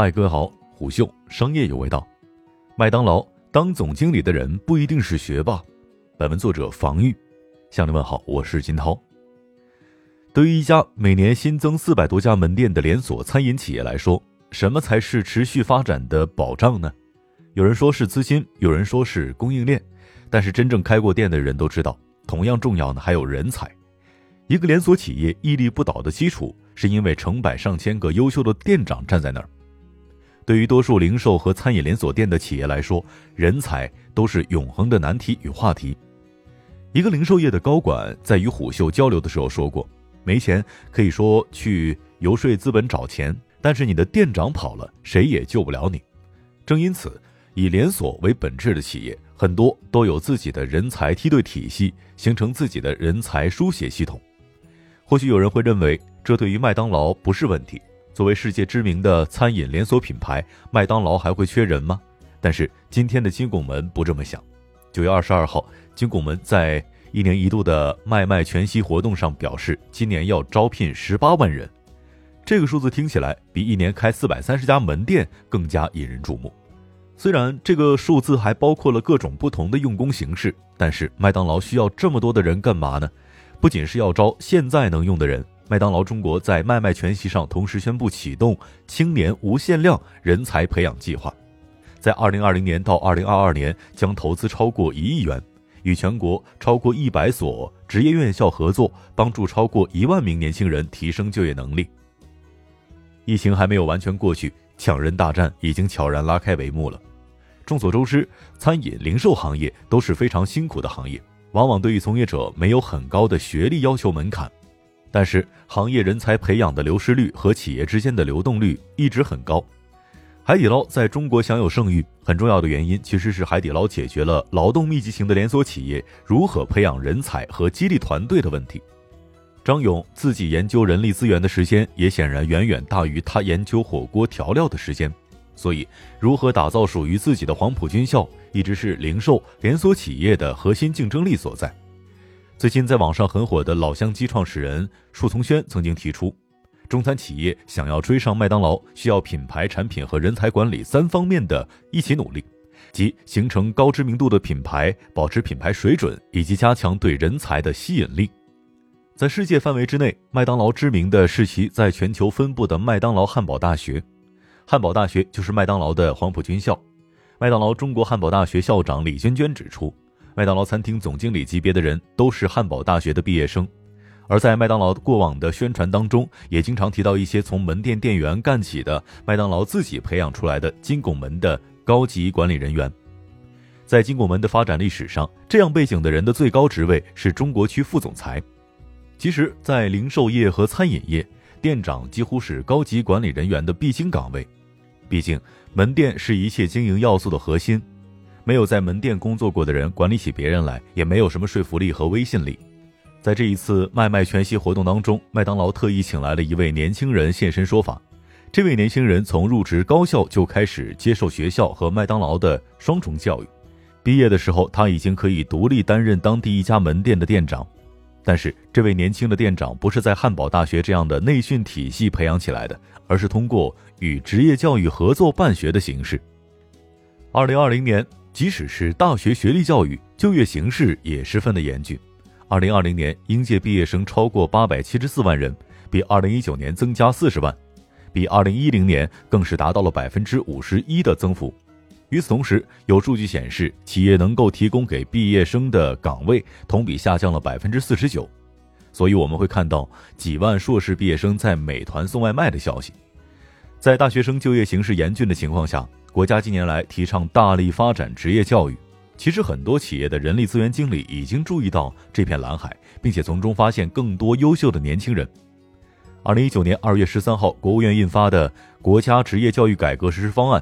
嗨，各位好，虎嗅商业有味道。麦当劳当总经理的人不一定是学霸。本文作者防御，向你问好，我是金涛。对于一家每年新增四百多家门店的连锁餐饮企业来说，什么才是持续发展的保障呢？有人说是资金，有人说是供应链，但是真正开过店的人都知道，同样重要的还有人才。一个连锁企业屹立不倒的基础，是因为成百上千个优秀的店长站在那儿。对于多数零售和餐饮连锁店的企业来说，人才都是永恒的难题与话题。一个零售业的高管在与虎嗅交流的时候说过：“没钱可以说去游说资本找钱，但是你的店长跑了，谁也救不了你。”正因此，以连锁为本质的企业很多都有自己的人才梯队体系，形成自己的人才书写系统。或许有人会认为，这对于麦当劳不是问题。作为世界知名的餐饮连锁品牌，麦当劳还会缺人吗？但是今天的金拱门不这么想。九月二十二号，金拱门在一年一度的麦麦全息活动上表示，今年要招聘十八万人。这个数字听起来比一年开四百三十家门店更加引人注目。虽然这个数字还包括了各种不同的用工形式，但是麦当劳需要这么多的人干嘛呢？不仅是要招现在能用的人。麦当劳中国在麦麦全席上同时宣布启动青年无限量人才培养计划，在二零二零年到二零二二年将投资超过一亿元，与全国超过一百所职业院校合作，帮助超过一万名年轻人提升就业能力。疫情还没有完全过去，抢人大战已经悄然拉开帷幕了。众所周知，餐饮零售行业都是非常辛苦的行业，往往对于从业者没有很高的学历要求门槛。但是，行业人才培养的流失率和企业之间的流动率一直很高。海底捞在中国享有盛誉，很重要的原因其实是海底捞解决了劳动密集型的连锁企业如何培养人才和激励团队的问题。张勇自己研究人力资源的时间也显然远远大于他研究火锅调料的时间，所以，如何打造属于自己的黄埔军校，一直是零售连锁企业的核心竞争力所在。最近在网上很火的老乡鸡创始人束从轩曾经提出，中餐企业想要追上麦当劳，需要品牌、产品和人才管理三方面的一起努力，即形成高知名度的品牌、保持品牌水准以及加强对人才的吸引力。在世界范围之内，麦当劳知名的是其在全球分布的麦当劳汉堡大学，汉堡大学就是麦当劳的黄埔军校。麦当劳中国汉堡大学校长李娟娟指出。麦当劳餐厅总经理级别的人都是汉堡大学的毕业生，而在麦当劳过往的宣传当中，也经常提到一些从门店店员干起的麦当劳自己培养出来的金拱门的高级管理人员。在金拱门的发展历史上，这样背景的人的最高职位是中国区副总裁。其实，在零售业和餐饮业，店长几乎是高级管理人员的必经岗位，毕竟门店是一切经营要素的核心。没有在门店工作过的人管理起别人来，也没有什么说服力和威信力。在这一次麦麦全息活动当中，麦当劳特意请来了一位年轻人现身说法。这位年轻人从入职高校就开始接受学校和麦当劳的双重教育，毕业的时候他已经可以独立担任当地一家门店的店长。但是，这位年轻的店长不是在汉堡大学这样的内训体系培养起来的，而是通过与职业教育合作办学的形式。二零二零年。即使是大学学历教育，就业形势也十分的严峻。二零二零年应届毕业生超过八百七十四万人，比二零一九年增加四十万，比二零一零年更是达到了百分之五十一的增幅。与此同时，有数据显示，企业能够提供给毕业生的岗位同比下降了百分之四十九。所以我们会看到几万硕士毕业生在美团送外卖的消息。在大学生就业形势严峻的情况下。国家近年来提倡大力发展职业教育，其实很多企业的人力资源经理已经注意到这片蓝海，并且从中发现更多优秀的年轻人。二零一九年二月十三号，国务院印发的《国家职业教育改革实施方案》，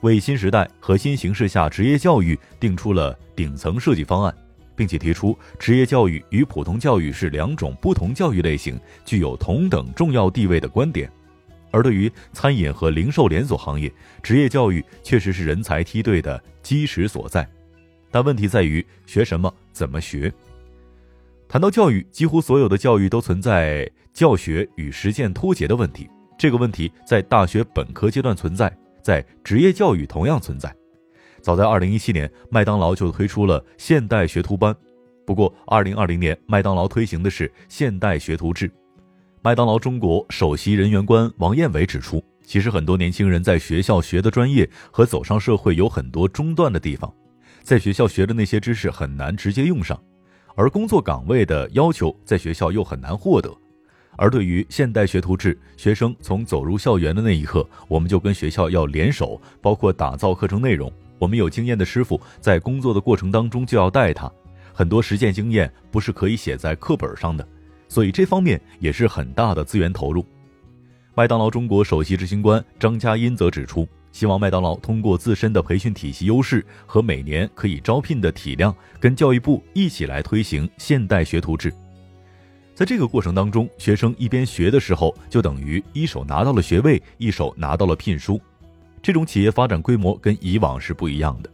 为新时代和新形势下职业教育定出了顶层设计方案，并且提出职业教育与普通教育是两种不同教育类型，具有同等重要地位的观点。而对于餐饮和零售连锁行业，职业教育确实是人才梯队的基石所在，但问题在于学什么、怎么学。谈到教育，几乎所有的教育都存在教学与实践脱节的问题，这个问题在大学本科阶段存在，在职业教育同样存在。早在2017年，麦当劳就推出了现代学徒班。不过，2020年，麦当劳推行的是现代学徒制。麦当劳中国首席人员官王彦伟指出，其实很多年轻人在学校学的专业和走上社会有很多中断的地方，在学校学的那些知识很难直接用上，而工作岗位的要求在学校又很难获得。而对于现代学徒制，学生从走入校园的那一刻，我们就跟学校要联手，包括打造课程内容。我们有经验的师傅在工作的过程当中就要带他，很多实践经验不是可以写在课本上的，所以这方面也是很大的资源投入。麦当劳中国首席执行官张佳音则指出，希望麦当劳通过自身的培训体系优势和每年可以招聘的体量，跟教育部一起来推行现代学徒制。在这个过程当中，学生一边学的时候，就等于一手拿到了学位，一手拿到了聘书。这种企业发展规模跟以往是不一样的。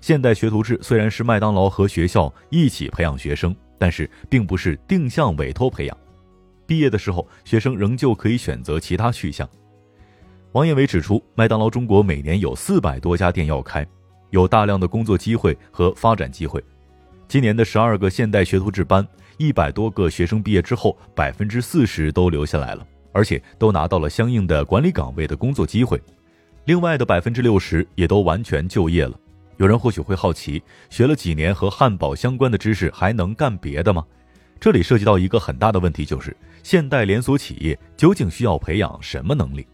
现代学徒制虽然是麦当劳和学校一起培养学生，但是并不是定向委托培养。毕业的时候，学生仍旧可以选择其他去向。王彦伟指出，麦当劳中国每年有四百多家店要开，有大量的工作机会和发展机会。今年的十二个现代学徒制班。一百多个学生毕业之后，百分之四十都留下来了，而且都拿到了相应的管理岗位的工作机会。另外的百分之六十也都完全就业了。有人或许会好奇，学了几年和汉堡相关的知识，还能干别的吗？这里涉及到一个很大的问题，就是现代连锁企业究竟需要培养什么能力？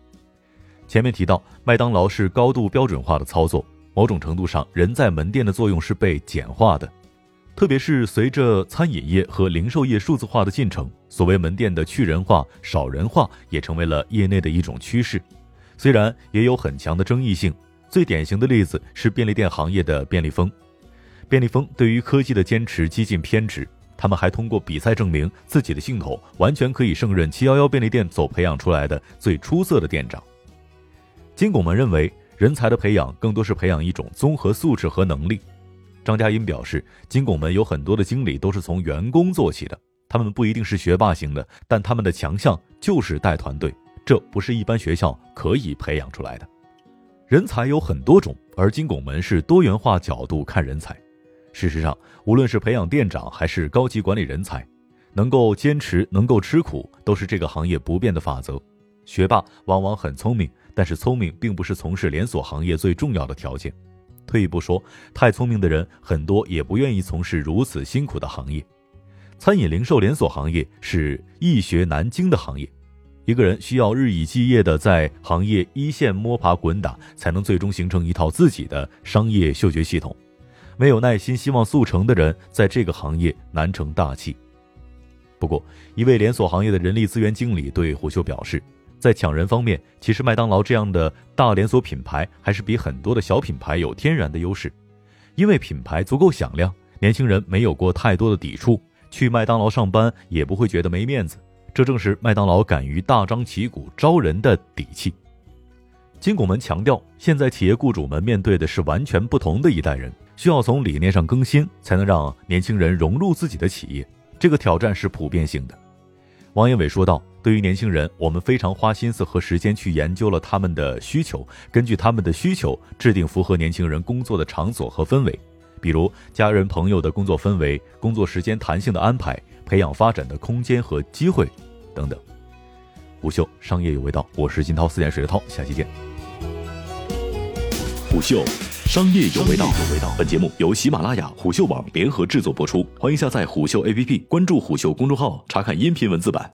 前面提到，麦当劳是高度标准化的操作，某种程度上，人在门店的作用是被简化的。特别是随着餐饮业和零售业数字化的进程，所谓门店的去人化、少人化也成为了业内的一种趋势。虽然也有很强的争议性，最典型的例子是便利店行业的便利蜂。便利蜂对于科技的坚持激进偏执，他们还通过比赛证明自己的系统完全可以胜任七幺幺便利店所培养出来的最出色的店长。金拱门认为，人才的培养更多是培养一种综合素质和能力。张佳音表示，金拱门有很多的经理都是从员工做起的，他们不一定是学霸型的，但他们的强项就是带团队，这不是一般学校可以培养出来的。人才有很多种，而金拱门是多元化角度看人才。事实上，无论是培养店长还是高级管理人才，能够坚持、能够吃苦，都是这个行业不变的法则。学霸往往很聪明，但是聪明并不是从事连锁行业最重要的条件。退一步说，太聪明的人很多也不愿意从事如此辛苦的行业。餐饮零售连锁行业是易学难精的行业，一个人需要日以继夜的在行业一线摸爬滚打，才能最终形成一套自己的商业嗅觉系统。没有耐心、希望速成的人，在这个行业难成大器。不过，一位连锁行业的人力资源经理对虎嗅表示。在抢人方面，其实麦当劳这样的大连锁品牌还是比很多的小品牌有天然的优势，因为品牌足够响亮，年轻人没有过太多的抵触，去麦当劳上班也不会觉得没面子。这正是麦当劳敢于大张旗鼓招人的底气。金拱门强调，现在企业雇主们面对的是完全不同的一代人，需要从理念上更新，才能让年轻人融入自己的企业。这个挑战是普遍性的。王延伟说道：“对于年轻人，我们非常花心思和时间去研究了他们的需求，根据他们的需求制定符合年轻人工作的场所和氛围，比如家人朋友的工作氛围、工作时间弹性的安排、培养发展的空间和机会等等。”虎嗅商业有味道，我是金涛，四点水的涛，下期见。虎嗅商业有味道，本节目由喜马拉雅、虎嗅网联合制作播出，欢迎下载虎嗅 APP，关注虎嗅公众号，查看音频文字版。